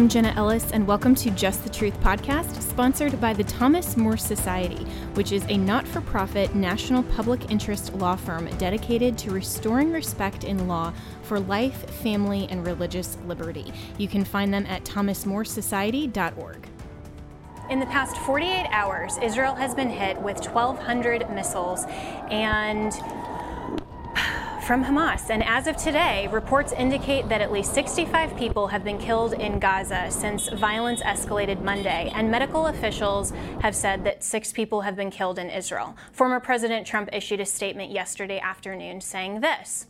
I'm Jenna Ellis, and welcome to Just the Truth podcast, sponsored by the Thomas More Society, which is a not for profit national public interest law firm dedicated to restoring respect in law for life, family, and religious liberty. You can find them at thomasmoresociety.org. In the past 48 hours, Israel has been hit with 1,200 missiles and from Hamas. And as of today, reports indicate that at least 65 people have been killed in Gaza since violence escalated Monday. And medical officials have said that six people have been killed in Israel. Former President Trump issued a statement yesterday afternoon saying this.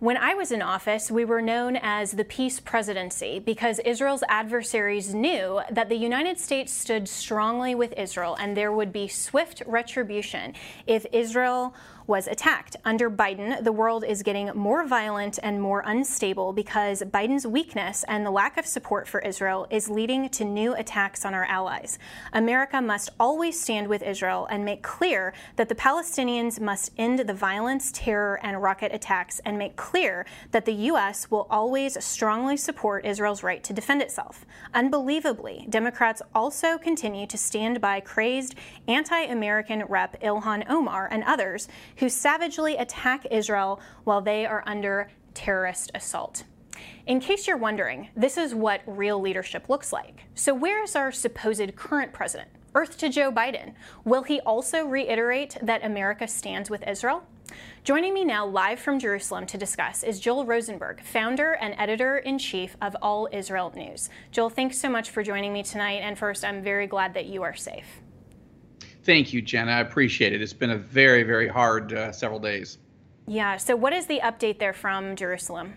When I was in office, we were known as the peace presidency because Israel's adversaries knew that the United States stood strongly with Israel and there would be swift retribution if Israel was attacked. Under Biden, the world is getting more violent and more unstable because Biden's weakness and the lack of support for Israel is leading to new attacks on our allies. America must always stand with Israel and make clear that the Palestinians must end the violence, terror, and rocket attacks and make clear that the U.S. will always strongly support Israel's right to defend itself. Unbelievably, Democrats also continue to stand by crazed anti American Rep Ilhan Omar and others who savagely attack Israel while they are under terrorist assault. In case you're wondering, this is what real leadership looks like. So, where is our supposed current president? Earth to Joe Biden. Will he also reiterate that America stands with Israel? Joining me now live from Jerusalem to discuss is Joel Rosenberg, founder and editor in chief of All Israel News. Joel, thanks so much for joining me tonight. And first, I'm very glad that you are safe. Thank you, Jenna. I appreciate it. It's been a very, very hard uh, several days. Yeah. So, what is the update there from Jerusalem?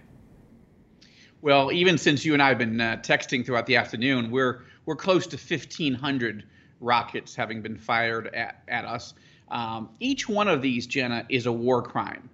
Well, even since you and I have been uh, texting throughout the afternoon, we're we're close to 1,500 rockets having been fired at, at us. Um, each one of these, Jenna, is a war crime.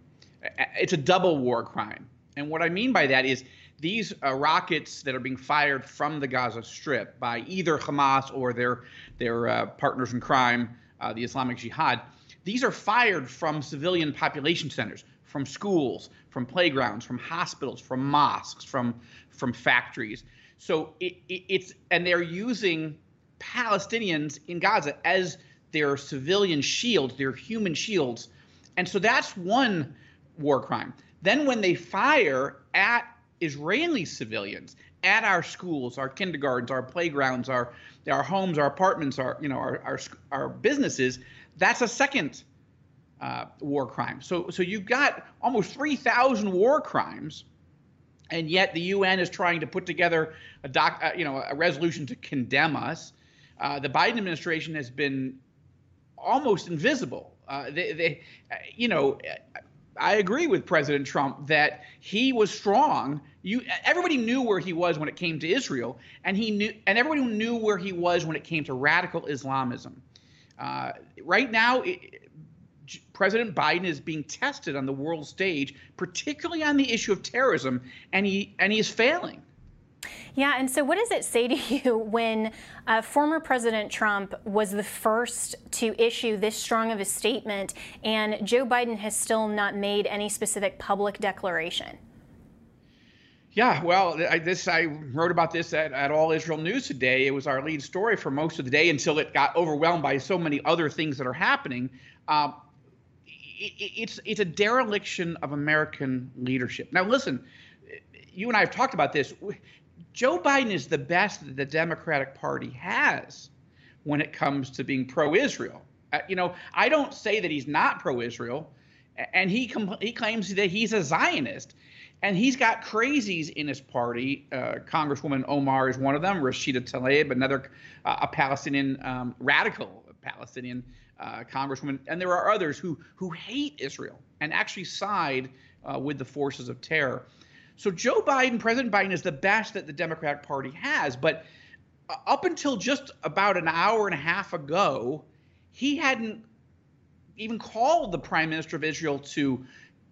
It's a double war crime. And what I mean by that is these uh, rockets that are being fired from the Gaza Strip by either Hamas or their their uh, partners in crime, uh, the Islamic Jihad, these are fired from civilian population centers, from schools, from playgrounds, from hospitals, from mosques, from from factories. So it, it, it's and they're using Palestinians in Gaza as their civilian shields, their human shields, and so that's one war crime. Then when they fire at Israeli civilians at our schools, our kindergartens, our playgrounds, our our homes, our apartments, our you know our our, our businesses. That's a second uh, war crime. So so you've got almost 3,000 war crimes, and yet the UN is trying to put together a doc, uh, you know a resolution to condemn us. Uh, the Biden administration has been almost invisible. Uh, they, they, uh, you know, I agree with President Trump that he was strong. You, everybody knew where he was when it came to Israel, and he knew, and everybody knew where he was when it came to radical Islamism. Uh, right now, it, President Biden is being tested on the world stage, particularly on the issue of terrorism, and he and he is failing. Yeah, and so what does it say to you when uh, former President Trump was the first to issue this strong of a statement, and Joe Biden has still not made any specific public declaration? Yeah, well, I, this I wrote about this at, at All Israel News today. It was our lead story for most of the day until it got overwhelmed by so many other things that are happening. Um, it, it's it's a dereliction of American leadership. Now, listen, you and I have talked about this. Joe Biden is the best that the Democratic Party has when it comes to being pro-Israel. Uh, you know, I don't say that he's not pro-Israel, and he com- he claims that he's a Zionist, and he's got crazies in his party. Uh, Congresswoman Omar is one of them. Rashida Tlaib, another uh, a Palestinian um, radical Palestinian uh, congresswoman, and there are others who who hate Israel and actually side uh, with the forces of terror. So Joe Biden, President Biden, is the best that the Democratic Party has. But up until just about an hour and a half ago, he hadn't even called the Prime Minister of Israel to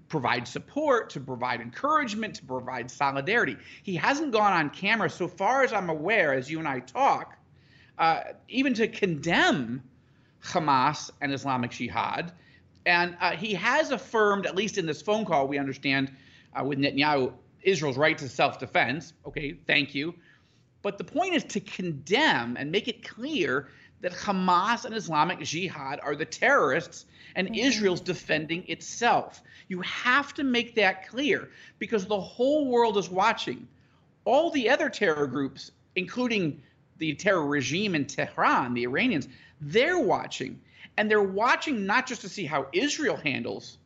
provide support, to provide encouragement, to provide solidarity. He hasn't gone on camera, so far as I'm aware, as you and I talk, uh, even to condemn Hamas and Islamic Jihad. And uh, he has affirmed, at least in this phone call, we understand uh, with Netanyahu, Israel's right to self defense. Okay, thank you. But the point is to condemn and make it clear that Hamas and Islamic Jihad are the terrorists and mm-hmm. Israel's defending itself. You have to make that clear because the whole world is watching. All the other terror groups, including the terror regime in Tehran, the Iranians, they're watching. And they're watching not just to see how Israel handles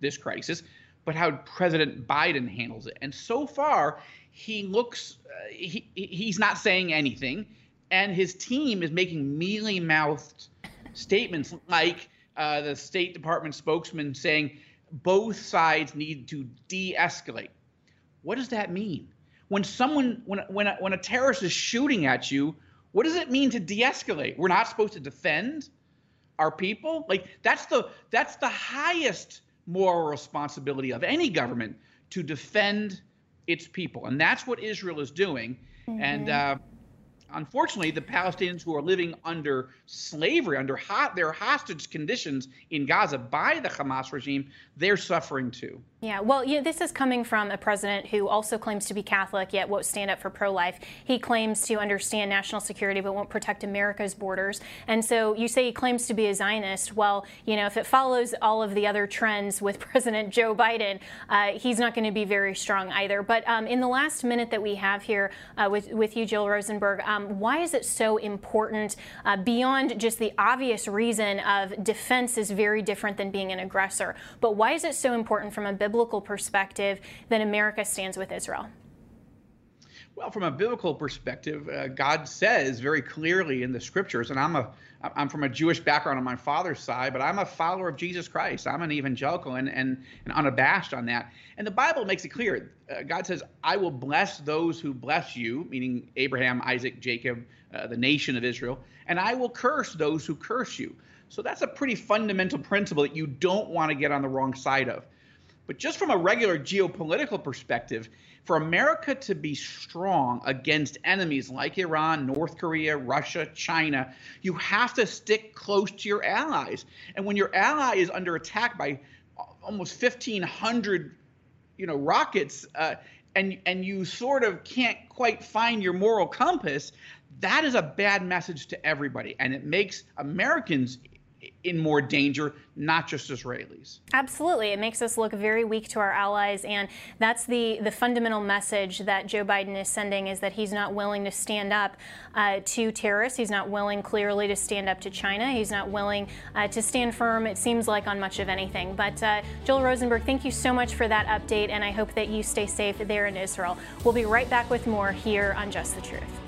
this crisis, but how President Biden handles it. And so far, he looks, uh, he, he's not saying anything. And his team is making mealy mouthed statements like uh, the State Department spokesman saying both sides need to de escalate. What does that mean? When someone, when, when, a, when a terrorist is shooting at you, what does it mean to de-escalate? We're not supposed to defend our people. Like that's the that's the highest moral responsibility of any government to defend its people, and that's what Israel is doing. Mm-hmm. And uh, unfortunately, the Palestinians who are living under slavery, under hot, their hostage conditions in Gaza by the Hamas regime, they're suffering too. Yeah, well, you know, this is coming from a president who also claims to be Catholic, yet won't stand up for pro life. He claims to understand national security, but won't protect America's borders. And so you say he claims to be a Zionist. Well, you know, if it follows all of the other trends with President Joe Biden, uh, he's not going to be very strong either. But um, in the last minute that we have here uh, with, with you, Joel Rosenberg, um, why is it so important uh, beyond just the obvious reason of defense is very different than being an aggressor? But why is it so important from a biblical perspective that America stands with Israel? Well, from a biblical perspective, uh, God says very clearly in the scriptures, and I'm a I'm from a Jewish background on my father's side, but I'm a follower of Jesus Christ. I'm an evangelical and and, and unabashed on that. And the Bible makes it clear. Uh, God says, "I will bless those who bless you," meaning Abraham, Isaac, Jacob, uh, the nation of Israel, and I will curse those who curse you. So that's a pretty fundamental principle that you don't want to get on the wrong side of. But just from a regular geopolitical perspective, for America to be strong against enemies like Iran, North Korea, Russia, China, you have to stick close to your allies. And when your ally is under attack by almost 1,500, you know, rockets, uh, and and you sort of can't quite find your moral compass, that is a bad message to everybody, and it makes Americans in more danger, not just Israelis. Absolutely. It makes us look very weak to our allies. And that's the, the fundamental message that Joe Biden is sending is that he's not willing to stand up uh, to terrorists. He's not willing clearly to stand up to China. He's not willing uh, to stand firm, it seems like, on much of anything. But uh, Joel Rosenberg, thank you so much for that update. And I hope that you stay safe there in Israel. We'll be right back with more here on Just the Truth.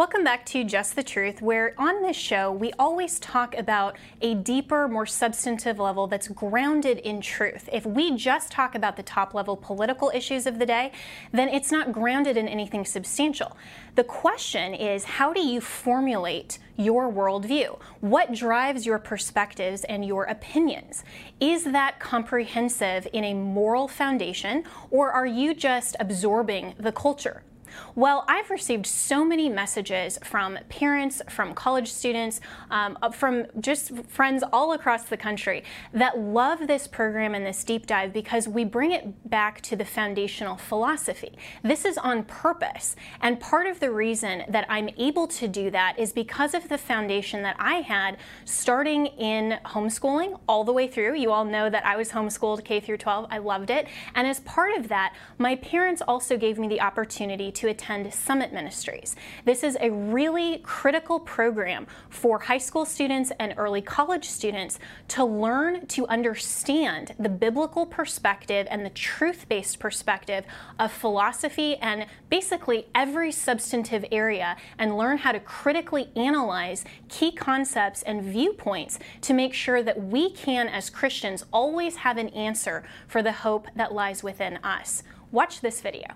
Welcome back to Just the Truth, where on this show we always talk about a deeper, more substantive level that's grounded in truth. If we just talk about the top level political issues of the day, then it's not grounded in anything substantial. The question is how do you formulate your worldview? What drives your perspectives and your opinions? Is that comprehensive in a moral foundation, or are you just absorbing the culture? Well, I've received so many messages from parents, from college students, um, uh, from just friends all across the country that love this program and this deep dive because we bring it back to the foundational philosophy. This is on purpose. And part of the reason that I'm able to do that is because of the foundation that I had starting in homeschooling all the way through. You all know that I was homeschooled K through 12. I loved it. And as part of that, my parents also gave me the opportunity to attend Summit Ministries. This is a really critical program for high school students and early college students to learn to understand the biblical perspective and the truth based perspective of philosophy and basically every substantive area and learn how to critically analyze key concepts and viewpoints to make sure that we can, as Christians, always have an answer for the hope that lies within us. Watch this video.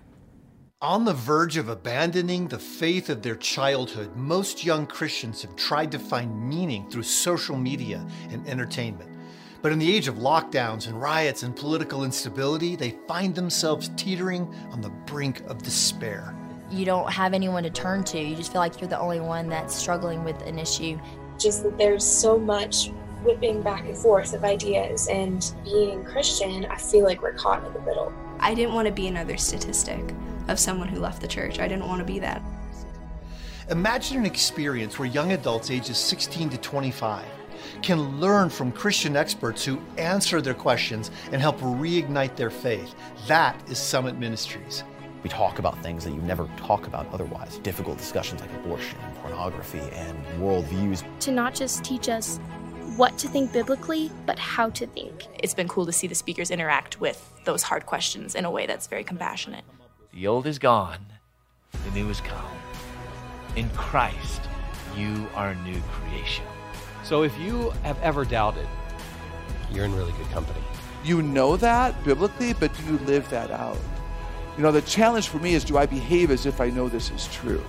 On the verge of abandoning the faith of their childhood, most young Christians have tried to find meaning through social media and entertainment. But in the age of lockdowns and riots and political instability, they find themselves teetering on the brink of despair. You don't have anyone to turn to. You just feel like you're the only one that's struggling with an issue. Just that there's so much whipping back and forth of ideas, and being Christian, I feel like we're caught in the middle. I didn't want to be another statistic of someone who left the church. I didn't want to be that. Imagine an experience where young adults ages 16 to 25 can learn from Christian experts who answer their questions and help reignite their faith. That is Summit Ministries. We talk about things that you never talk about otherwise difficult discussions like abortion, and pornography, and worldviews. To not just teach us what to think biblically, but how to think. It's been cool to see the speakers interact with those hard questions in a way that's very compassionate. The old is gone, the new is come. In Christ, you are a new creation. So if you have ever doubted, you're in really good company. You know that biblically, but do you live that out? You know, the challenge for me is do I behave as if I know this is true?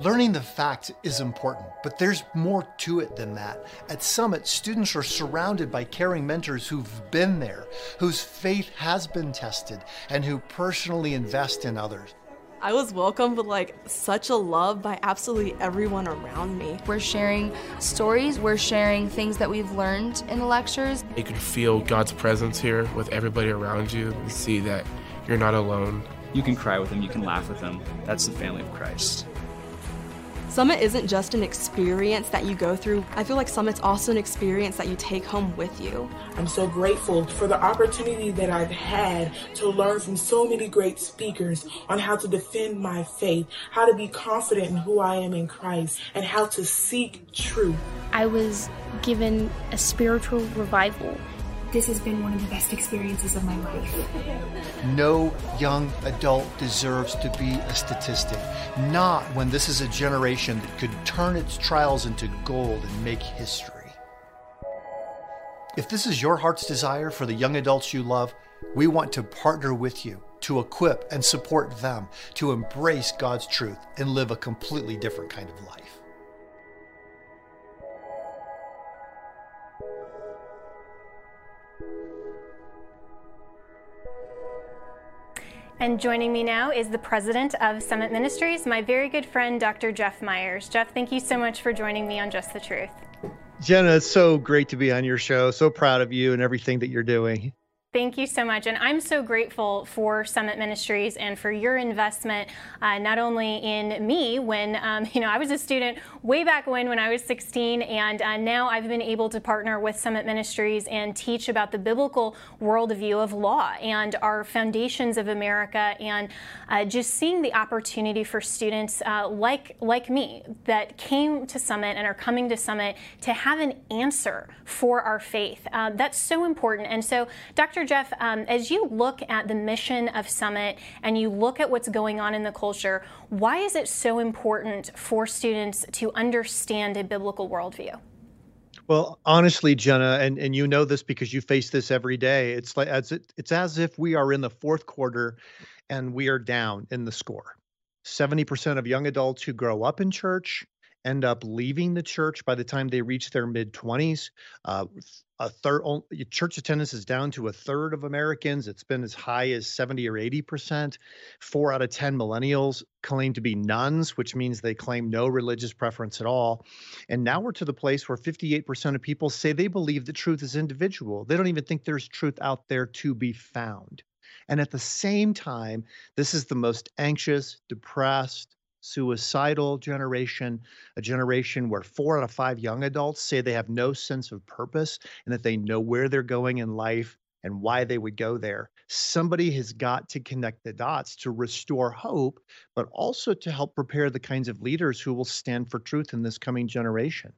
Learning the facts is important, but there's more to it than that. At Summit, students are surrounded by caring mentors who've been there, whose faith has been tested, and who personally invest in others. I was welcomed with like such a love by absolutely everyone around me. We're sharing stories, we're sharing things that we've learned in the lectures. You can feel God's presence here with everybody around you and see that you're not alone. You can cry with them, you can laugh with them. That's the family of Christ. Summit isn't just an experience that you go through. I feel like Summit's also an experience that you take home with you. I'm so grateful for the opportunity that I've had to learn from so many great speakers on how to defend my faith, how to be confident in who I am in Christ, and how to seek truth. I was given a spiritual revival this has been one of the best experiences of my life. No young adult deserves to be a statistic, not when this is a generation that could turn its trials into gold and make history. If this is your heart's desire for the young adults you love, we want to partner with you to equip and support them to embrace God's truth and live a completely different kind of life. And joining me now is the president of Summit Ministries, my very good friend, Dr. Jeff Myers. Jeff, thank you so much for joining me on Just the Truth. Jenna, it's so great to be on your show. So proud of you and everything that you're doing. Thank you so much. And I'm so grateful for Summit Ministries and for your investment, uh, not only in me when, um, you know, I was a student way back when, when I was 16, and uh, now I've been able to partner with Summit Ministries and teach about the biblical worldview of law and our foundations of America, and uh, just seeing the opportunity for students uh, like, like me that came to Summit and are coming to Summit to have an answer for our faith. Uh, that's so important. And so, Dr. Dr. Jeff, um, as you look at the mission of Summit and you look at what's going on in the culture, why is it so important for students to understand a biblical worldview? Well, honestly, Jenna, and, and you know this because you face this every day. It's like as it, it's as if we are in the fourth quarter and we are down in the score. 70% of young adults who grow up in church end up leaving the church by the time they reach their mid 20s. Uh, a third church attendance is down to a third of Americans. It's been as high as 70 or 80 percent. Four out of 10 millennials claim to be nones, which means they claim no religious preference at all. And now we're to the place where 58% of people say they believe the truth is individual. They don't even think there's truth out there to be found. And at the same time, this is the most anxious, depressed, suicidal generation, a generation where four out of five young adults say they have no sense of purpose and that they know where they're going in life and why they would go there. Somebody has got to connect the dots to restore hope, but also to help prepare the kinds of leaders who will stand for truth in this coming generation.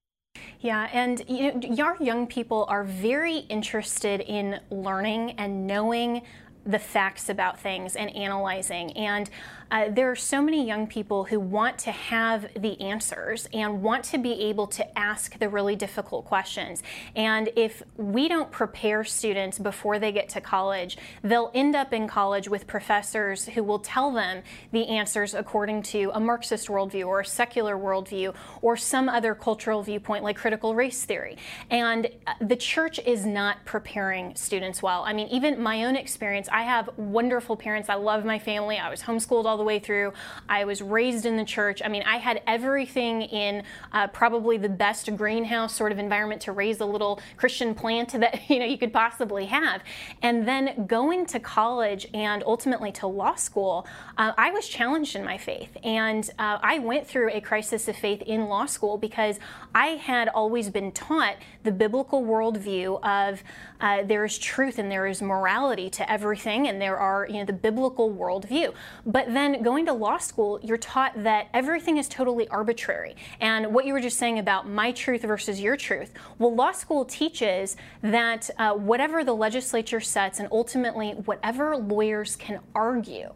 Yeah, and you know, our young people are very interested in learning and knowing the facts about things and analyzing. And uh, there are so many young people who want to have the answers and want to be able to ask the really difficult questions. And if we don't prepare students before they get to college, they'll end up in college with professors who will tell them the answers according to a Marxist worldview or a secular worldview or some other cultural viewpoint like critical race theory. And uh, the church is not preparing students well. I mean, even my own experience, I have wonderful parents. I love my family. I was homeschooled all the way through. I was raised in the church. I mean, I had everything in uh, probably the best greenhouse sort of environment to raise a little Christian plant that you know you could possibly have. And then going to college and ultimately to law school, uh, I was challenged in my faith, and uh, I went through a crisis of faith in law school because I had always been taught the biblical worldview of uh, there is truth and there is morality to everything, and there are you know the biblical worldview. But then going to law school, you're taught that everything is totally arbitrary. And what you were just saying about my truth versus your truth, well, law school teaches that uh, whatever the legislature sets and ultimately whatever lawyers can argue,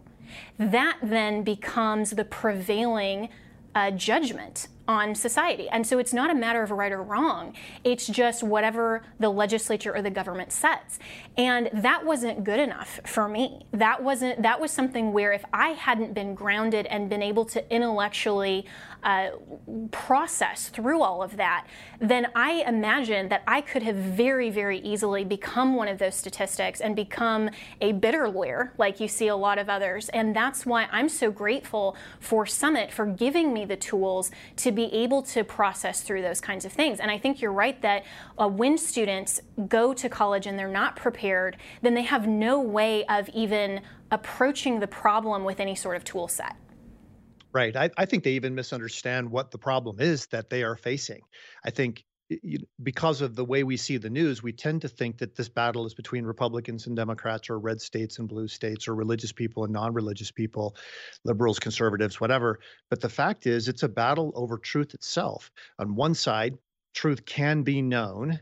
that then becomes the prevailing uh, judgment on society. And so it's not a matter of right or wrong. It's just whatever the legislature or the government says. And that wasn't good enough for me. That wasn't that was something where if I hadn't been grounded and been able to intellectually uh, process through all of that, then I imagine that I could have very, very easily become one of those statistics and become a bitter lawyer, like you see a lot of others. And that's why I'm so grateful for Summit for giving me the tools to be able to process through those kinds of things. And I think you're right that uh, when students go to college and they're not prepared, then they have no way of even approaching the problem with any sort of tool set. Right. I, I think they even misunderstand what the problem is that they are facing. I think because of the way we see the news, we tend to think that this battle is between Republicans and Democrats, or red states and blue states, or religious people and non religious people, liberals, conservatives, whatever. But the fact is, it's a battle over truth itself. On one side, truth can be known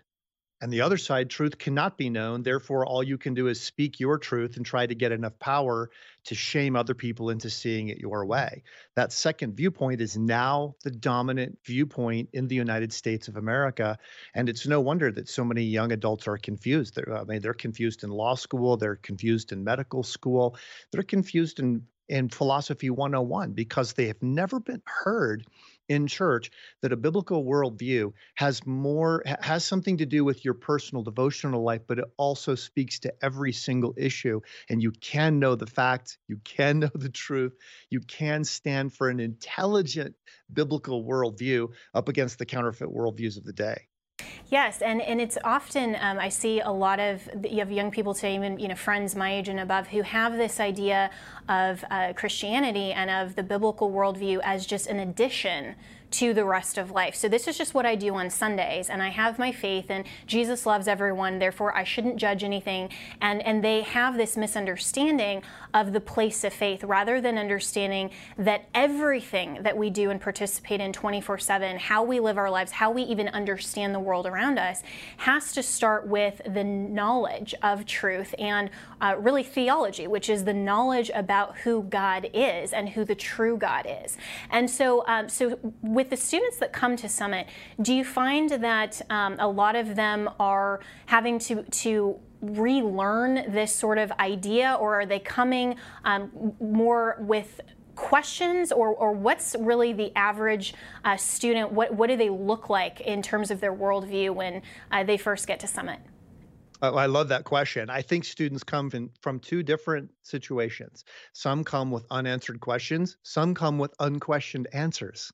and the other side, truth cannot be known. Therefore, all you can do is speak your truth and try to get enough power to shame other people into seeing it your way. That second viewpoint is now the dominant viewpoint in the United States of America. And it's no wonder that so many young adults are confused. They're, I mean, they're confused in law school, they're confused in medical school, they're confused in in philosophy 101 because they have never been heard in church that a biblical worldview has more has something to do with your personal devotional life but it also speaks to every single issue. And you can know the facts you can know the truth you can stand for an intelligent biblical worldview up against the counterfeit worldviews of the day Yes, and, and it's often um, I see a lot of you have young people today, even you know friends my age and above, who have this idea of uh, Christianity and of the biblical worldview as just an addition to the rest of life. So this is just what I do on Sundays, and I have my faith, and Jesus loves everyone, therefore I shouldn't judge anything. And and they have this misunderstanding of the place of faith, rather than understanding that everything that we do and participate in 24/7, how we live our lives, how we even understand the world around us, has to start with the knowledge of truth and uh, really theology, which is the knowledge about who God is and who the true God is. And so, um, so with with the students that come to Summit, do you find that um, a lot of them are having to to relearn this sort of idea, or are they coming um, more with questions or, or what's really the average uh, student what, what do they look like in terms of their worldview when uh, they first get to summit I love that question. I think students come from, from two different situations. Some come with unanswered questions, some come with unquestioned answers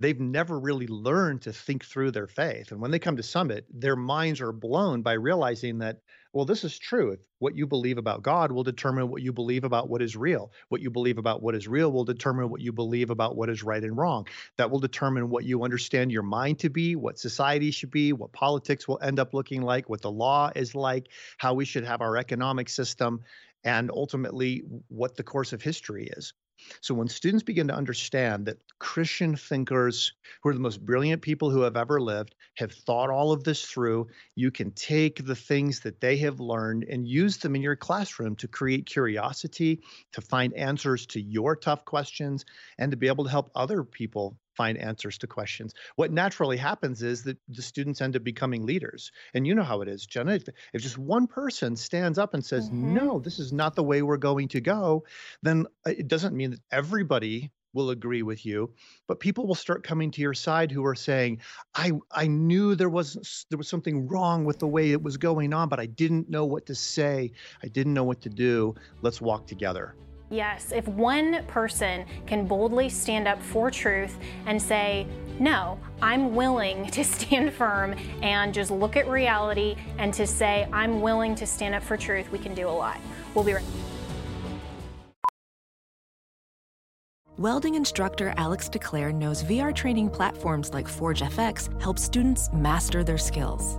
they've never really learned to think through their faith. And when they come to Summit, their minds are blown by realizing that, well, this is true. What you believe about God will determine what you believe about what is real. What you believe about what is real will determine what you believe about what is right and wrong. That will determine what you understand your mind to be, what society should be, what politics will end up looking like, what the law is like, how we should have our economic system, and ultimately what the course of history is. So when students begin to understand that Christian thinkers, who are the most brilliant people who have ever lived, have thought all of this through, you can take the things that they have learned and use them in your classroom to create curiosity, to find answers to your tough questions, and to be able to help other people find answers to questions. What naturally happens is that the students end up becoming leaders. And you know how it is, Jenna. If, if just one person stands up and says, mm-hmm. no, this is not the way we're going to go, then uh, it doesn't mean that everybody will agree with you but people will start coming to your side who are saying i i knew there wasn't there was something wrong with the way it was going on but i didn't know what to say i didn't know what to do let's walk together Yes, if one person can boldly stand up for truth and say, no, I'm willing to stand firm and just look at reality and to say, I'm willing to stand up for truth, we can do a lot. We'll be right Welding instructor Alex DeClaire knows VR training platforms like Forge FX help students master their skills.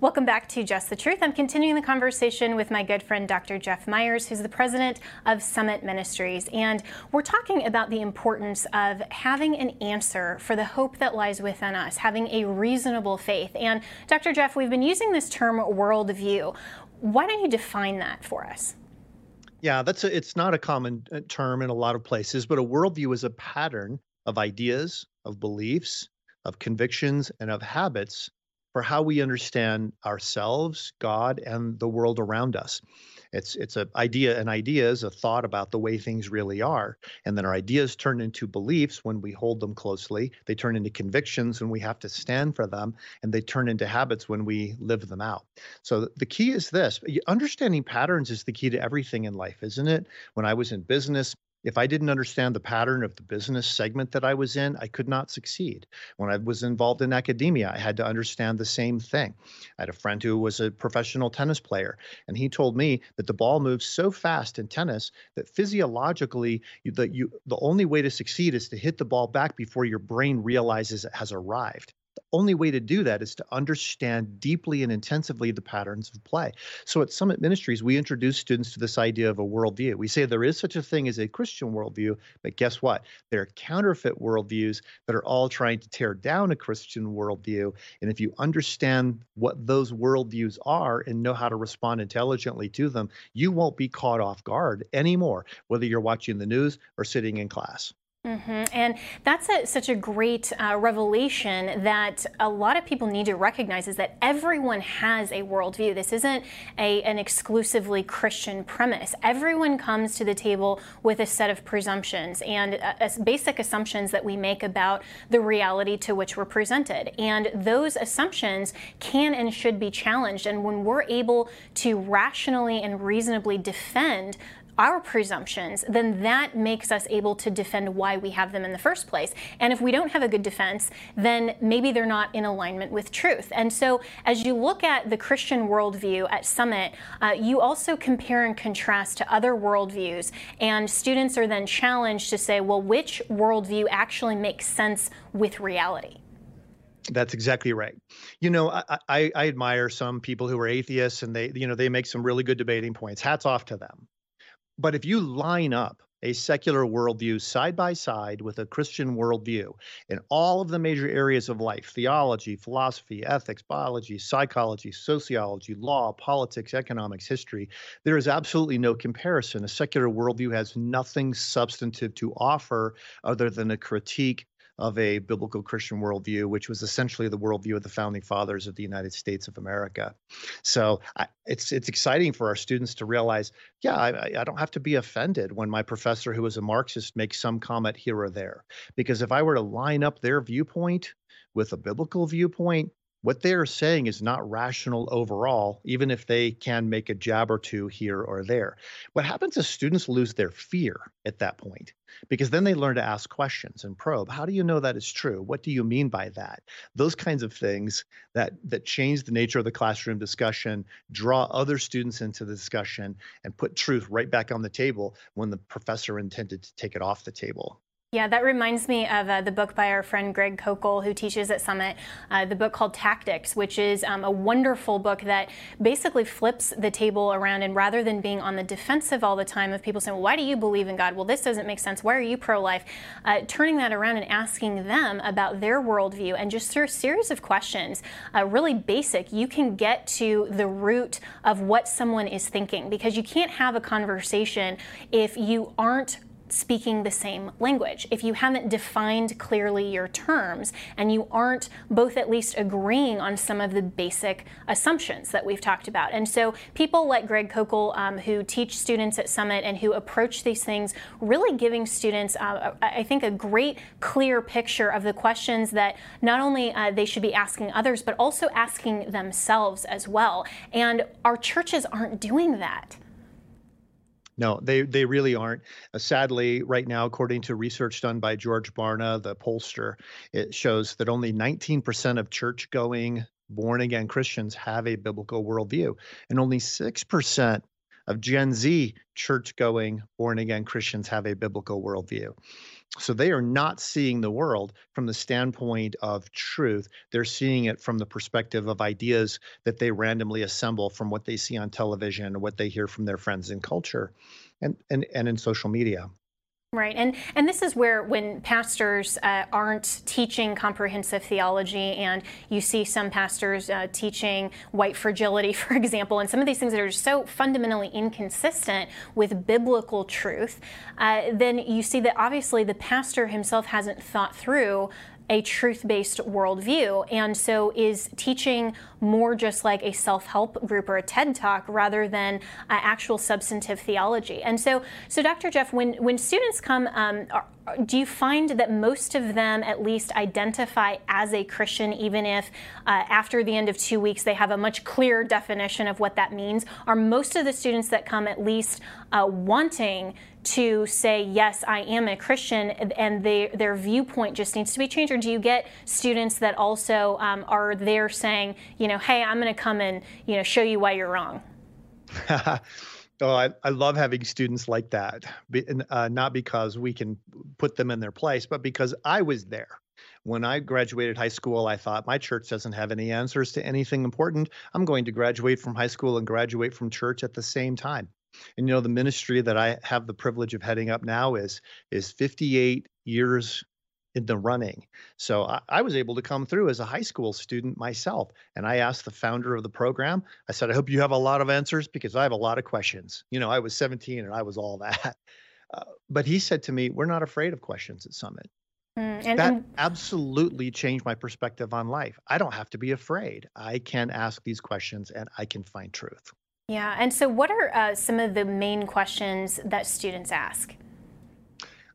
Welcome back to Just the Truth. I'm continuing the conversation with my good friend Dr. Jeff Myers, who's the president of Summit Ministries. And we're talking about the importance of having an answer for the hope that lies within us, having a reasonable faith. And Dr. Jeff, we've been using this term worldview. Why don't you define that for us? Yeah, that's a, it's not a common uh, term in a lot of places, but a worldview is a pattern of ideas, of beliefs, of convictions, and of habits for how we understand ourselves, God, and the world around us. It's it's an idea. An idea is a thought about the way things really are, and then our ideas turn into beliefs when we hold them closely. They turn into convictions when we have to stand for them, and they turn into habits when we live them out. So the key is this: understanding patterns is the key to everything in life, isn't it? When I was in business, if I didn't understand the pattern of the business segment that I was in, I could not succeed. When I was involved in academia, I had to understand the same thing. I had a friend who was a professional tennis player, and he told me that the ball moves so fast in tennis that physiologically, the, you, the only way to succeed is to hit the ball back before your brain realizes it has arrived only way to do that is to understand deeply and intensively the patterns of play. So at Summit Ministries, we introduce students to this idea of a worldview. We say there is such a thing as a Christian worldview, but guess what? There are counterfeit worldviews that are all trying to tear down a Christian worldview. And if you understand what those worldviews are and know how to respond intelligently to them, you won't be caught off guard anymore, whether you're watching the news or sitting in class. Mm-hmm. And that's a, such a great uh, revelation that a lot of people need to recognize is that everyone has a worldview. This isn't a, an exclusively Christian premise. Everyone comes to the table with a set of presumptions and uh, basic assumptions that we make about the reality to which we're presented. And those assumptions can and should be challenged. And when we're able to rationally and reasonably defend our presumptions, then that makes us able to defend why we have them in the first place. And if we don't have a good defense, then maybe they're not in alignment with truth. And so, as you look at the Christian worldview at Summit, uh, you also compare and contrast to other worldviews, and students are then challenged to say, well, which worldview actually makes sense with reality? That's exactly right. You know, I, I, I, admire some people who are atheists and they, you know, they make some really good debating points. Hats off to them. But if you line up a secular worldview side by side with a Christian worldview in all of the major areas of life theology, philosophy, ethics, biology, psychology, sociology, law, politics, economics, history there is absolutely no comparison. A secular worldview has nothing substantive to offer other than a critique of a biblical Christian worldview, which was essentially the worldview of the founding fathers of the United States of America. So I, it's it's exciting for our students to realize, yeah, I, I don't have to be offended when my professor, who is a Marxist, makes some comment here or there, because if I were to line up their viewpoint with a biblical viewpoint, what they are saying is not rational overall, even if they can make a jab or two here or there. What happens is students lose their fear at that point because then they learn to ask questions and probe. How do you know that is true? What do you mean by that? Those kinds of things that that change the nature of the classroom discussion, draw other students into the discussion, and put truth right back on the table when the professor intended to take it off the table. Yeah, that reminds me of uh, the book by our friend Greg Koukl, who teaches at Summit, uh, the book called Tactics, which is um, a wonderful book that basically flips the table around. And rather than being on the defensive all the time of people saying, well, why do you believe in God? Well, this doesn't make sense. Why are you pro life? Uh, turning that around and asking them about their worldview and just through a series of questions, uh, really basic, you can get to the root of what someone is thinking because you can't have a conversation if you aren't speaking the same language. If you haven't defined clearly your terms and you aren't both at least agreeing on some of the basic assumptions that we've talked about. And so people like Greg Koukl, um, who teach students at Summit and who approach these things, really giving students, uh, I think, a great clear picture of the questions that not only uh, they should be asking others, but also asking themselves as well. And our churches aren't doing that. No, they they really aren't. Uh, sadly, right now, according to research done by George Barna, the pollster, it shows that only 19% of church-going born again Christians have a biblical worldview, and only 6% of Gen Z church-going born again Christians have a biblical worldview. So they are not seeing the world from the standpoint of truth. They're seeing it from the perspective of ideas that they randomly assemble from what they see on television what they hear from their friends in culture and, and, and in social media. Right, and and this is where when pastors uh, aren't teaching comprehensive theology, and you see some pastors uh, teaching white fragility, for example, and some of these things that are so fundamentally inconsistent with biblical truth, uh, then you see that obviously the pastor himself hasn't thought through a truth based worldview, and so is teaching more just like a self help group or a TED talk rather than uh, actual substantive theology. And so, so Dr. Jeff, when, when students come, um, do you find that most of them at least identify as a Christian, even if uh, after the end of two weeks they have a much clearer definition of what that means? Are most of the students that come at least uh, wanting to say, yes, I am a Christian, and they, their viewpoint just needs to be changed? Or do you get students that also um, are there saying, you know, hey, I'm going to come and, you know, show you why you're wrong? Oh, I, I love having students like that. Be, uh, not because we can put them in their place, but because I was there. When I graduated high school, I thought my church doesn't have any answers to anything important. I'm going to graduate from high school and graduate from church at the same time. And you know, the ministry that I have the privilege of heading up now is is 58 years in the running. So I, I, was able to come through as a high school student myself. And I asked the founder of the program, I said, I hope you have a lot of answers because I have a lot of questions. You know, I was 17 and I was all that. Uh, but he said to me, We're not afraid of questions at Summit. Mm, and, that and, absolutely changed my perspective on life. I don't have to be afraid. I can ask these questions and I can find truth. Yeah. And so, what are uh, some of the main questions that students ask?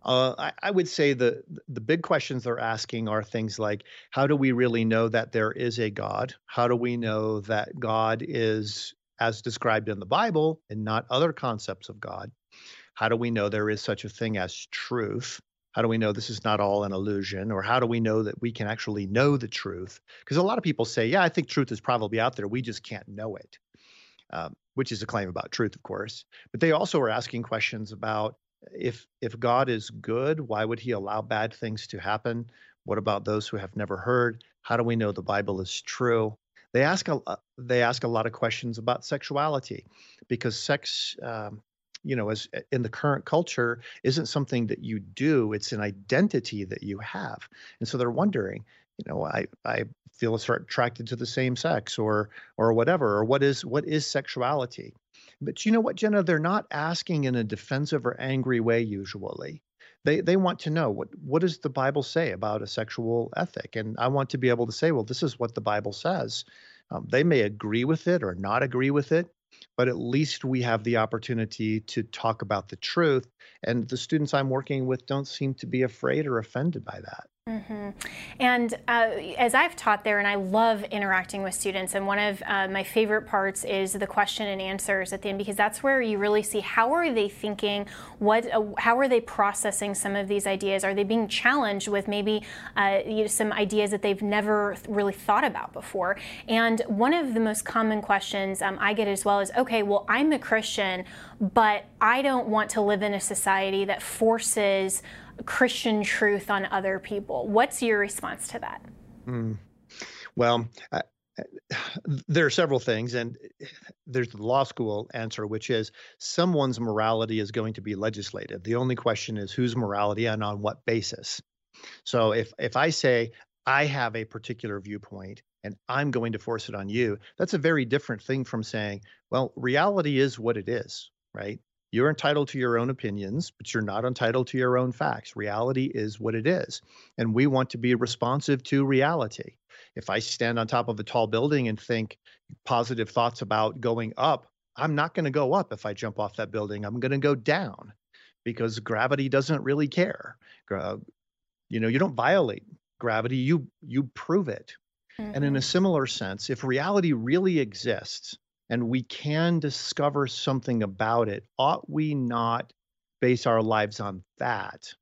Uh, I, I, would say the the big questions they're asking are things like, how do we really know that there is a God? How do we know that God is as described in the Bible and not other concepts of God? How do we know there is such a thing as truth? How do we know this is not all an illusion? Or how do we know that we can actually know the truth? Because a lot of people say, yeah, I think truth is probably out there. We just can't know it, um, which is a claim about truth, of course. But they also are asking questions about if if God is good, why would he allow bad things to happen? What about those who have never heard? How do we know the Bible is true? They ask a they ask a lot of questions about sexuality, because sex, um, you know, as in the current culture, isn't something that you do; it's an identity that you have, and so they're wondering, you know, I I feel attracted to the same sex, or or whatever, or what is what is sexuality? But you know what, Jenna? They're not asking in a defensive or angry way usually. they they want to know what what does the Bible say about a sexual ethic, and I want to be able to say, well, this is what the Bible says. Um, they may agree with it or not agree with it, but at least we have the opportunity to talk about the truth. And the students I'm working with don't seem to be afraid or offended by that. Mm-hmm. And uh, as I've taught there, and I love interacting with students, and one of uh, my favorite parts is the question and answers at the end because that's where you really see how are they thinking, what, uh, how are they processing some of these ideas? Are they being challenged with maybe uh, you know, some ideas that they've never really thought about before? And one of the most common questions um, I get as well is, okay, well, I'm a Christian, but I don't want to live in a society that forces Christian truth on other people. What's your response to that? Mm. Well, uh, there are several things, and there's the law school answer, which is someone's morality is going to be legislated. The only question is whose morality and on what basis. So if if I say I have a particular viewpoint and I'm going to force it on you, that's a very different thing from saying, well, reality is what it is, right? You're entitled to your own opinions, but you're not entitled to your own facts. Reality is what it is. And we want to be responsive to reality. If I stand on top of a tall building and think positive thoughts about going up, I'm not going to go up if I jump off that building. I'm going to go down because gravity doesn't really care. You know, you don't violate gravity, you you prove it. Mm-hmm. And in a mm-hmm. similar sense, if reality really exists, and we can discover something about it, ought we not base our lives on that?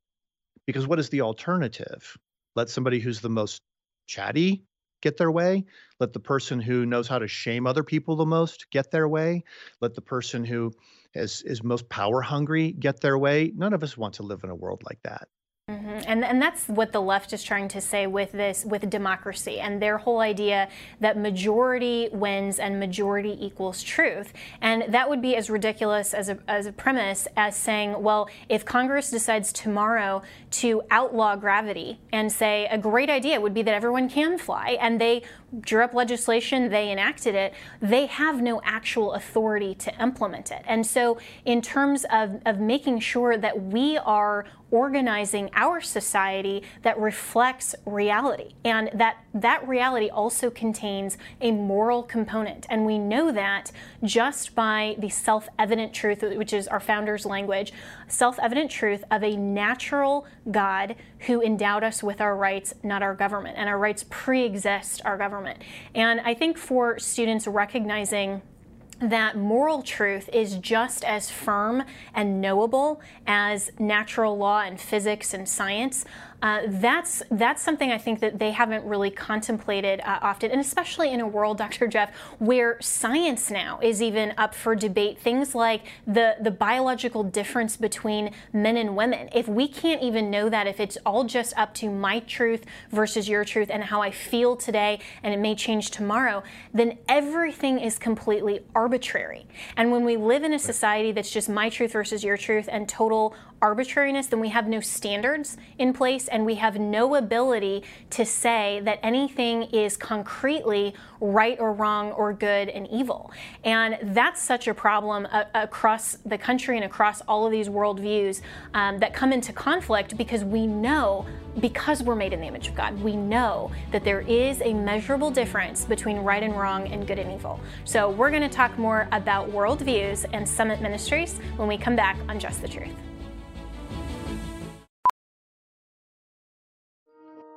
Because what is the alternative? Let somebody who's the most chatty get their way. Let the person who knows how to shame other people the most get their way. Let the person who is, is most power hungry get their way. None of us want to live in a world like that. Mm-hmm. And, and that's what the left is trying to say with this, with democracy, and their whole idea that majority wins and majority equals truth. And that would be as ridiculous as a, as a premise as saying, well, if Congress decides tomorrow to outlaw gravity and say a great idea would be that everyone can fly, and they drew up legislation, they enacted it, they have no actual authority to implement it. And so, in terms of, of making sure that we are organizing our society that reflects reality and that that reality also contains a moral component and we know that just by the self-evident truth which is our founders language self-evident truth of a natural god who endowed us with our rights not our government and our rights pre-exist our government and i think for students recognizing that moral truth is just as firm and knowable as natural law and physics and science. Uh, that's that's something I think that they haven't really contemplated uh, often, and especially in a world, Dr. Jeff, where science now is even up for debate. Things like the the biological difference between men and women. If we can't even know that, if it's all just up to my truth versus your truth and how I feel today, and it may change tomorrow, then everything is completely arbitrary. And when we live in a society that's just my truth versus your truth and total arbitrariness, then we have no standards in place and we have no ability to say that anything is concretely right or wrong or good and evil. And that's such a problem uh, across the country and across all of these worldviews um, that come into conflict because we know, because we're made in the image of God, we know that there is a measurable difference between right and wrong and good and evil. So we're going to talk more about worldviews and Summit Ministries when we come back on Just the Truth.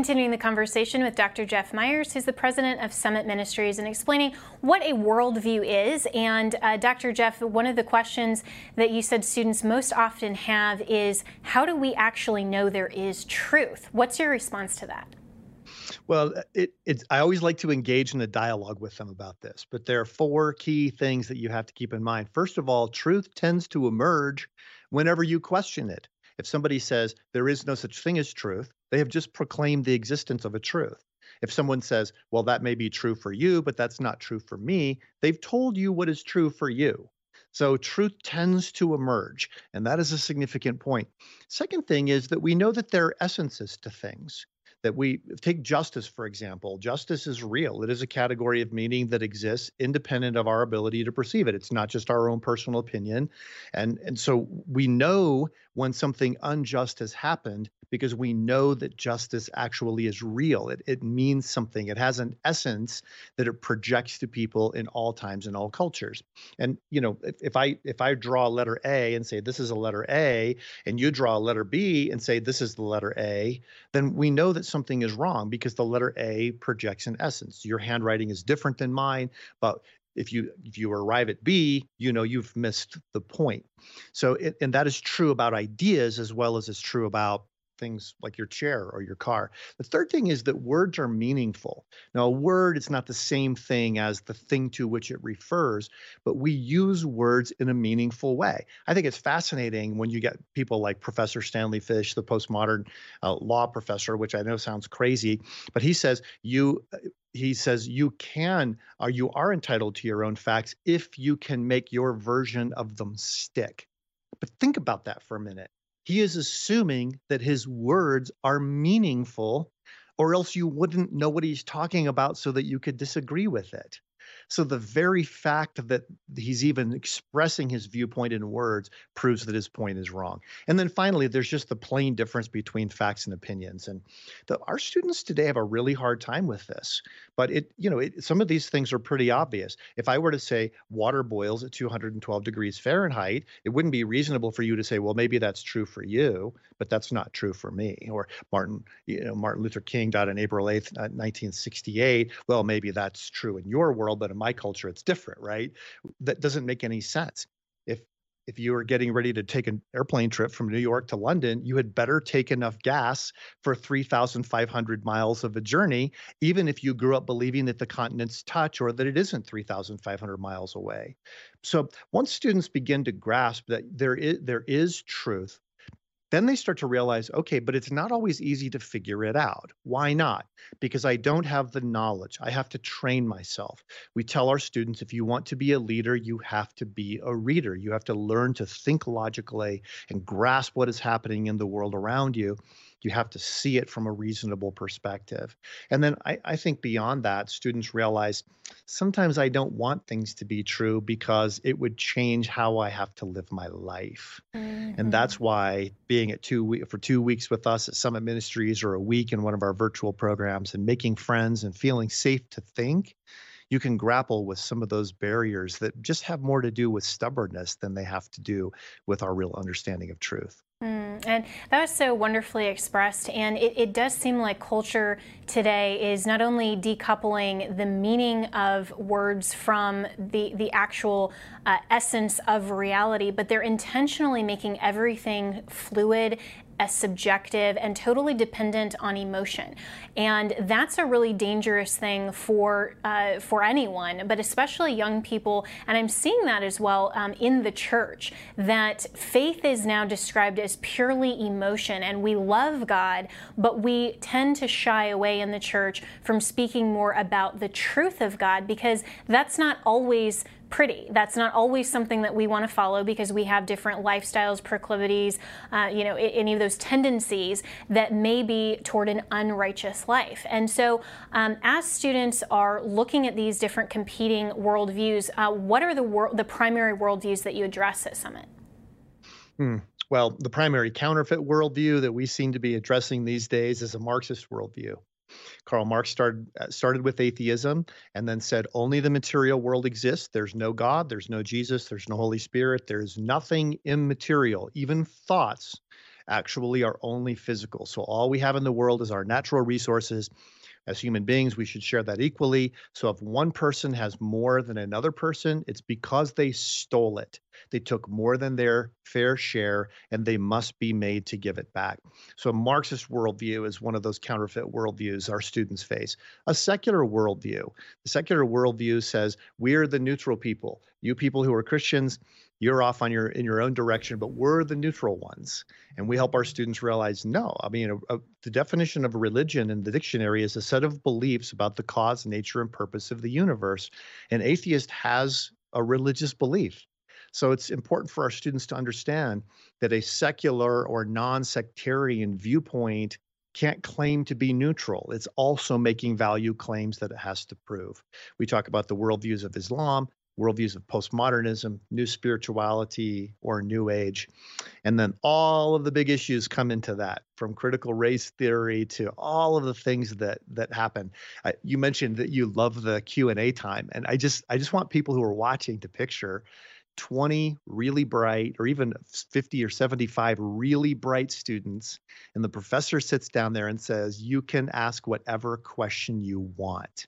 Continuing the conversation with Dr. Jeff Myers, who's the president of Summit Ministries, and explaining what a worldview is. And uh, Dr. Jeff, one of the questions that you said students most often have is how do we actually know there is truth? What's your response to that? Well, it, I always like to engage in a dialogue with them about this, but there are four key things that you have to keep in mind. First of all, truth tends to emerge whenever you question it. If somebody says there is no such thing as truth, they have just proclaimed the existence of a truth. If someone says, well, that may be true for you, but that's not true for me, they've told you what is true for you. So truth tends to emerge, and that is a significant point. Second thing is that we know that there are essences to things that we take justice, for example. Justice is real. It is a category of meaning that exists independent of our ability to perceive it. It's not just our own personal opinion. And, and so we know when something unjust has happened because we know that justice actually is real. It, it means something. It has an essence that it projects to people in all times and all cultures. And you know, if, if I if I draw a letter A and say this is a letter A, and you draw a letter B and say this is the letter A, then we know that something is wrong because the letter A projects an essence. Your handwriting is different than mine, but if you if you arrive at b you know you've missed the point so it, and that is true about ideas as well as it's true about things like your chair or your car. The third thing is that words are meaningful. Now, a word is not the same thing as the thing to which it refers, but we use words in a meaningful way. I think it's fascinating when you get people like Professor Stanley Fish, the postmodern uh, law professor, which I know sounds crazy, but he says you uh, he says you can or you are entitled to your own facts if you can make your version of them stick. But think about that for a minute he is assuming that his words are meaningful, or else you wouldn't know what he's talking about so that you could disagree with it. So the very fact that he's even expressing his viewpoint in words proves that his point is wrong. And then finally, there's just the plain difference between facts and opinions. And the, our students today have a really hard time with this. But it, you know, it, some of these things are pretty obvious. If I were to say water boils at 212 degrees Fahrenheit, it wouldn't be reasonable for you to say, well, maybe that's true for you, but that's not true for me. Or Martin, you know, Martin Luther King died on April 8th, 1968. Uh, well, maybe that's true in your world, but in my culture, it's different, right? That doesn't make any sense. If you were getting ready to take an airplane trip from New York to London, you had better take enough gas for 3,500 miles of a journey, even if you grew up believing that the continents touch or that it isn't 3,500 miles away. So once students begin to grasp that there is, there is truth then they start to realize, okay, but it's not always easy to figure it out. Why not? Because I don't have the knowledge. I have to train myself. We tell our students if you want to be a leader, you have to be a reader. You have to learn to think logically and grasp what is happening in the world around you you have to see it from a reasonable perspective. And then I, I think beyond that, students realize sometimes I don't want things to be true because it would change how I have to live my life. Mm-hmm. And that's why being at two for two weeks with us at Summit Ministries or a week in one of our virtual programs and making friends and feeling safe to think you can grapple with some of those barriers that just have more to do with stubbornness than they have to do with our real understanding of truth. Mm, and that was so wonderfully expressed. And it, it, does seem like culture today is not only decoupling the meaning of words from the, the actual uh, essence of reality, but they're intentionally making everything fluid as subjective and totally dependent on emotion. And that's a really dangerous thing for, uh, for anyone, but especially young people. And I'm seeing that as well um, in the church, that faith is now described as purely emotion. And we love God, but we tend to shy away in the church from speaking more about the truth of God because that's not always pretty. That's not always something that we want to follow because we have different lifestyles, proclivities, uh, you know, any of those tendencies that may be toward an unrighteous life. And so, um, as students are looking at these different competing worldviews, uh, what are the wor- the primary worldviews that you address at Summit? Hmm. Well, the primary counterfeit worldview that we seem to be addressing these days is a Marxist worldview. Karl Marx started uh, started with atheism and then said only the material world exists. There's no God, there's no Jesus, there's no Holy Spirit, there's nothing immaterial. Even thoughts actually are only physical. So all we have in the world is our natural resources. As human beings, we should share that equally. So if one person has more than another person, it's because they stole it. They took more than their fair share, and they must be made to give it back. So, Marxist worldview is one of those counterfeit worldviews our students face. A secular worldview, the secular worldview says we're the neutral people. You people who are Christians, you're off on your in your own direction, but we're the neutral ones, and we help our students realize no. I mean, a, a, the definition of religion in the dictionary is a set of beliefs about the cause, nature, and purpose of the universe. An atheist has a religious belief. So it's important for our students to understand that a secular or non sectarian viewpoint can't claim to be neutral. It's also making value claims that it has to prove. We talk about the worldviews of Islam, worldviews of postmodernism, new spirituality, or new age. And then all of the big issues come into that, from critical race theory to all of the things that that happen. Uh, you mentioned that you love the Q&A time, and I just I just want people who are watching to picture 20 really bright or even 50 or 75 really bright students and the professor sits down there and says you can ask whatever question you want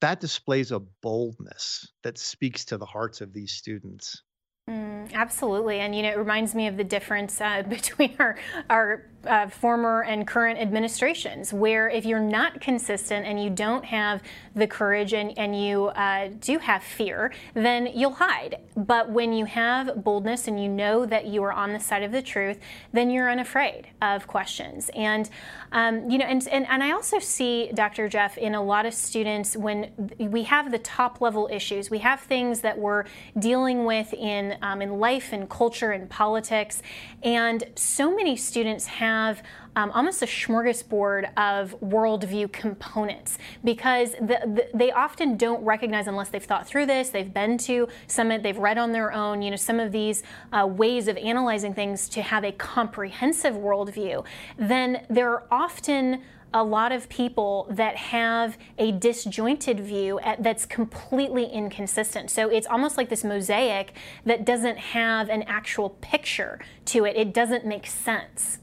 that displays a boldness that speaks to the hearts of these students. Mm, absolutely, and you know, it reminds me of the difference uh, between our our uh, former and current administrations, where if you're not consistent and you don't have the courage and, and you uh, do have fear, then you'll hide. But when you have boldness and you know that you are on the side of the truth, then you're unafraid of questions. And, um, you know, and, and, and I also see, Dr. Jeff, in a lot of students when we have the top level issues, we have things that we're dealing with in, um, in life and culture and politics, and so many students have have um, almost a smorgasbord of worldview components because the, the, they often don't recognize unless they've thought through this, they've been to Summit, they've read on their own, you know, some of these uh, ways of analyzing things to have a comprehensive worldview, then there are often a lot of people that have a disjointed view at, that's completely inconsistent. So it's almost like this mosaic that doesn't have an actual picture to it. It doesn't make sense.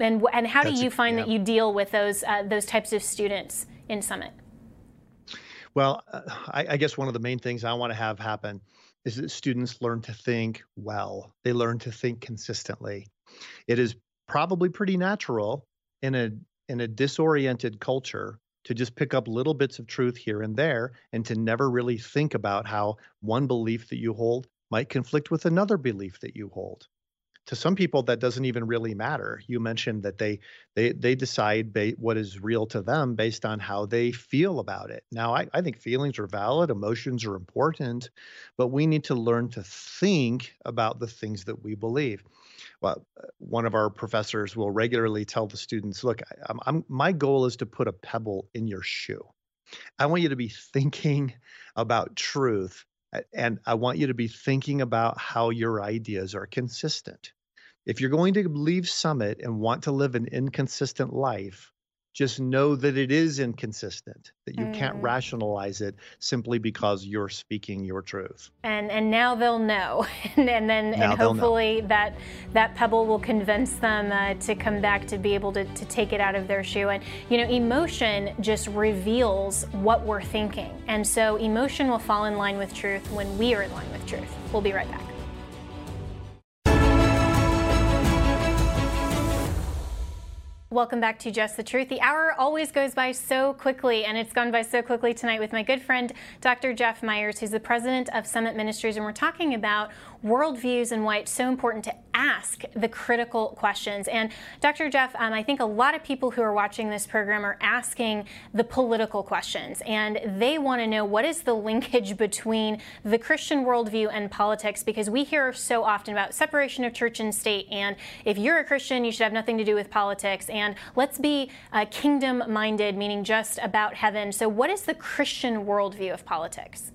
And and how That's do you find yeah. that you deal with those uh, those types of students in Summit? Well, uh, I, I guess one of the main things I want to have happen is that students learn to think well. They learn to think consistently. It is probably pretty natural in a in a disoriented culture to just pick up little bits of truth here and there and to never really think about how one belief that you hold might conflict with another belief that you hold to some people that doesn't even really matter. You mentioned that they they they decide ba- what is real to them based on how they feel about it. Now I, I think feelings are valid emotions are important but we need to learn to think about the things that we believe. Well uh, one of our professors will regularly tell the students look I, I'm, I'm my goal is to put a pebble in your shoe. I want you to be thinking about truth and I want you to be thinking about how your ideas are consistent. If you're going to leave Summit and want to live an inconsistent life, just know that it is inconsistent that you mm. can't rationalize it simply because you're speaking your truth. And and now they'll know. And, and then now and hopefully that that pebble will convince them uh, to come back to be able to, to take it out of their shoe. And you know emotion just reveals what we're thinking. And so emotion will fall in line with truth when we are in line with truth. We'll be right back Welcome back to Just the Truth. The hour always goes by so quickly, and it's gone by so quickly tonight with my good friend, Dr. Jeff Myers, who's the president of Summit Ministries, and we're talking about worldviews and why it's so important to ask the critical questions. And Dr. Jeff, um, I think a lot of people who are watching this program are asking the political questions, and they want to know what is the linkage between the Christian worldview and politics, because we hear so often about separation of church and state, and if you're a Christian, you should have nothing to do with politics, and let's be uh, kingdom minded, meaning just about heaven. So, what is the Christian worldview of politics?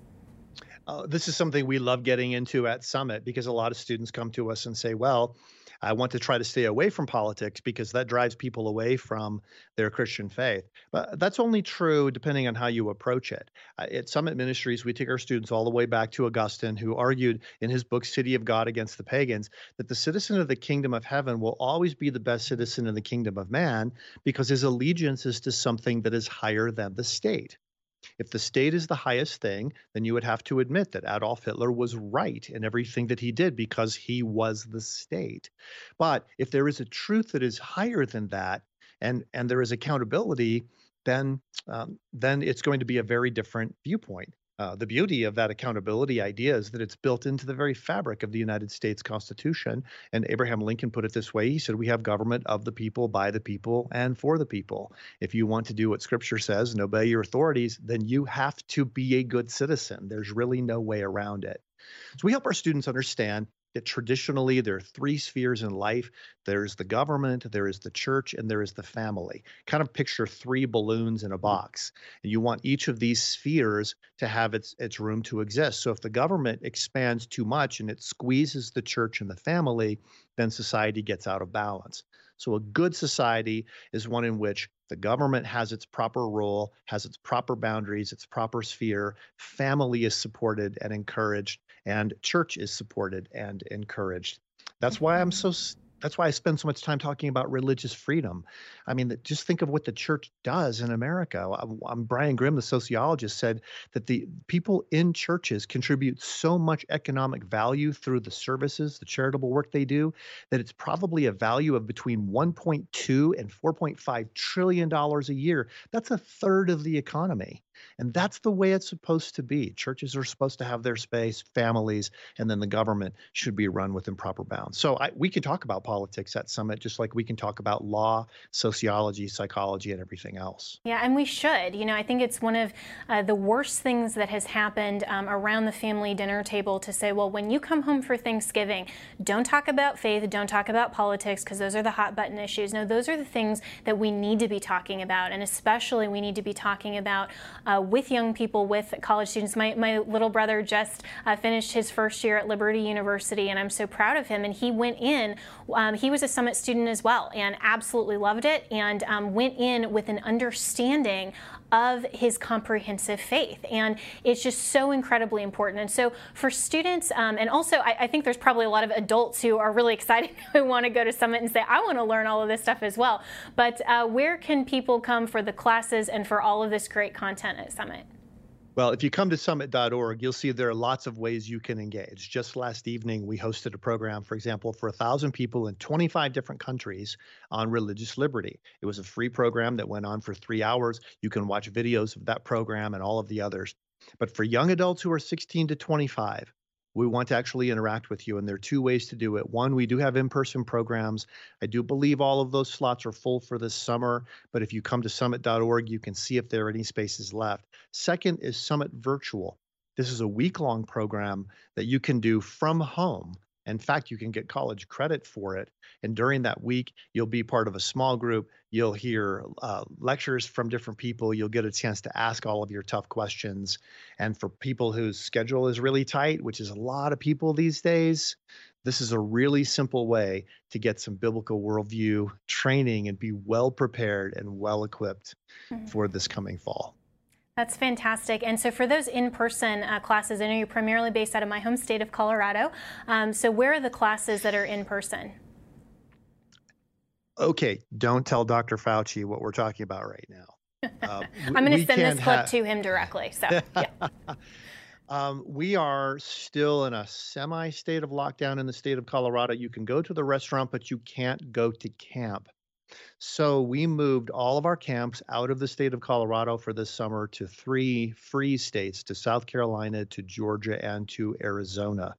Uh, this is something we love getting into at Summit because a lot of students come to us and say, well, I want to try to stay away from politics because that drives people away from their Christian faith. But that's only true depending on how you approach it. Uh, at Summit Ministries, we take our students all the way back to Augustine, who argued in his book, City of God Against the Pagans, that the citizen of the kingdom of heaven will always be the best citizen in the kingdom of man because his allegiance is to something that is higher than the state. If the state is the highest thing, then you would have to admit that Adolf Hitler was right in everything that he did because he was the state. But if there is a truth that is higher than that, and and there is accountability, then um, then it's going to be a very different viewpoint. Uh, the beauty of that accountability idea is that it's built into the very fabric of the United States Constitution. And Abraham Lincoln put it this way he said, We have government of the people, by the people, and for the people. If you want to do what Scripture says and obey your authorities, then you have to be a good citizen. There's really no way around it. So we help our students understand that traditionally there are three spheres in life. There's the government there is the church and there is the family. Kind of picture three balloons in a mm. box and you want each of these spheres to have its its room to exist. So if the government expands too much and it squeezes the church and the family then society gets out of balance. So a good society is one in which the government has its proper role, has its proper boundaries, its proper sphere, family is supported and encouraged, and church is supported and encouraged. That's why I'm mm-hmm. so that's why I spend so much time talking about religious freedom. I mean, just think of what the church does in America. I'm, Brian Grim, the sociologist, said that the people in churches contribute so much economic value through the services, the charitable work they do, that it's probably a value of between 1.2 and 4.5 trillion dollars a year. That's a third of the economy. And that's the way it's supposed to be. Churches are supposed to have their space, families, and then the government should be run within proper bounds. So I, we can talk about politics at Summit just like we can talk about law, sociology, psychology, and everything else. Yeah, and we should. You know, I think it's one of uh, the worst things that has happened um, around the family dinner table to say, well, when you come home for Thanksgiving, don't talk about faith, don't talk about politics, because those are the hot button issues. No, those are the things that we need to be talking about, and especially we need to be talking about. Uh, with young people, with college students. My, my little brother just uh, finished his first year at Liberty University, and I'm so proud of him. And he went in, um, he was a Summit student as well, and absolutely loved it, and um, went in with an understanding of his comprehensive faith. And it's just so incredibly important. And so for students, um, and also I, I, think there's probably a lot of adults who are really excited who want to go to Summit and say, I want to learn all of this stuff as well. But uh, where can people come for the classes and for all of this great content at Summit? Well, if you come to summit.org, you'll see there are lots of ways you can engage. Just last evening, we hosted a program, for example, for 1,000 people in 25 different countries on religious liberty. It was a free program that went on for three hours. You can watch videos of that program and all of the others. But for young adults who are 16 to 25, we want to actually interact with you. And there are two ways to do it. One, we do have in person programs. I do believe all of those slots are full for this summer, but if you come to summit.org, you can see if there are any spaces left. Second is Summit Virtual. This is a week long program that you can do from home in fact, you can get college credit for it. And during that week, you'll be part of a small group. You'll hear uh, lectures from different people. You'll get a chance to ask all of your tough questions. And for people whose schedule is really tight, which is a lot of people these days, this is a really simple way to get some biblical worldview training and be well prepared and well equipped mm-hmm. for this coming fall. That's fantastic. And so for those in-person uh, classes, I know you're primarily based out of my home state of Colorado. Um, so where are the classes that are in person? Okay, don't tell Dr. Fauci what we're talking about right now. Uh, I'm going to send this clip to him directly. So, yeah. Um, we are still in a semi state of lockdown in the state of Colorado. You can go to the restaurant, but you can't go to camp. So we moved all of our camps out of the state of Colorado for this summer to three free states to South Carolina, to Georgia, and to Arizona.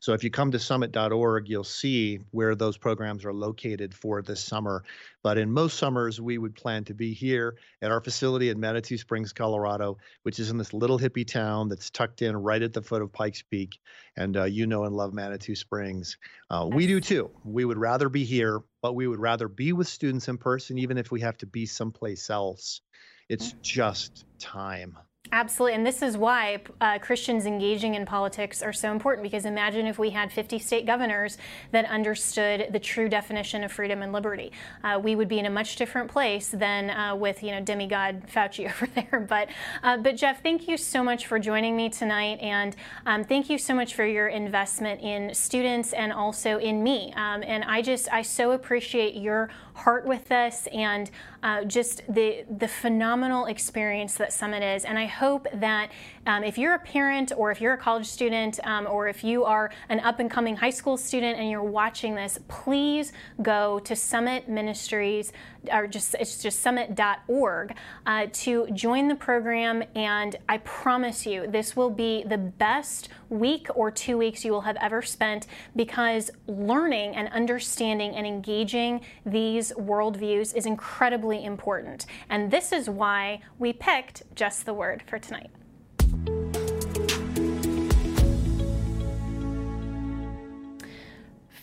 So if you come to summit.org, you'll see where those programs are located for this summer. But in most summers, we would plan to be here at our facility in Manitou Springs, Colorado, which is in this little hippie town that's tucked in right at the foot of Pikes Peak. And uh, you know and love Manitou Springs. Uh, we do too. We would rather be here, but we would rather be with students in person, even if we have to be someplace else. It's just time. Absolutely. And this is why uh, Christians engaging in politics are so important because imagine if we had 50 state governors that understood the true definition of freedom and liberty. Uh, we would be in a much different place than uh, with, you know, demigod Fauci over there. But, uh, but Jeff, thank you so much for joining me tonight. And um, thank you so much for your investment in students and also in me. Um, and I just, I so appreciate your heart with this and uh, just the the phenomenal experience that Summit is. And I hope that um, if you're a parent or if you're a college student um, or if you are an up and coming high school student and you're watching this, please go to Summit Ministries or just it's just summit.org uh, to join the program. And I promise you, this will be the best week or two weeks you will have ever spent because learning and understanding and engaging these worldviews is incredibly important. And this is why we picked just the word for tonight.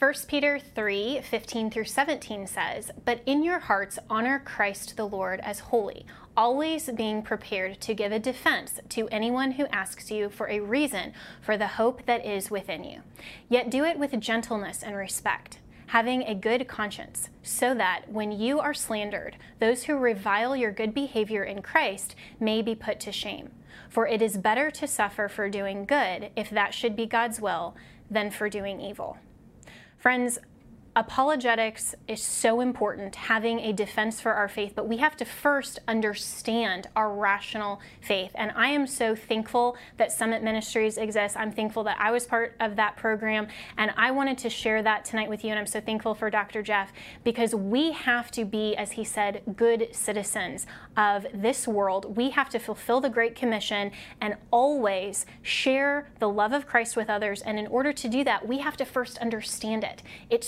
1 Peter 3 15 through 17 says, But in your hearts honor Christ the Lord as holy, always being prepared to give a defense to anyone who asks you for a reason for the hope that is within you. Yet do it with gentleness and respect having a good conscience, so that when you are slandered, those who revile your good behavior in Christ may be put to shame. For it is better to suffer for doing good, if that should be God's will, than for doing evil. Friends, apologetics is so important, having a defense for our faith, but we have to first understand our rational faith. And I am so thankful that Summit Ministries exists. I'm thankful that I was part of that program, and I wanted to share that tonight with you. And I'm so thankful for Dr. Jeff because we have to be, as he said, good citizens of this world. We have to fulfill the Great Commission and always share the love of Christ with others. And in order to do that, we have to first understand it. It's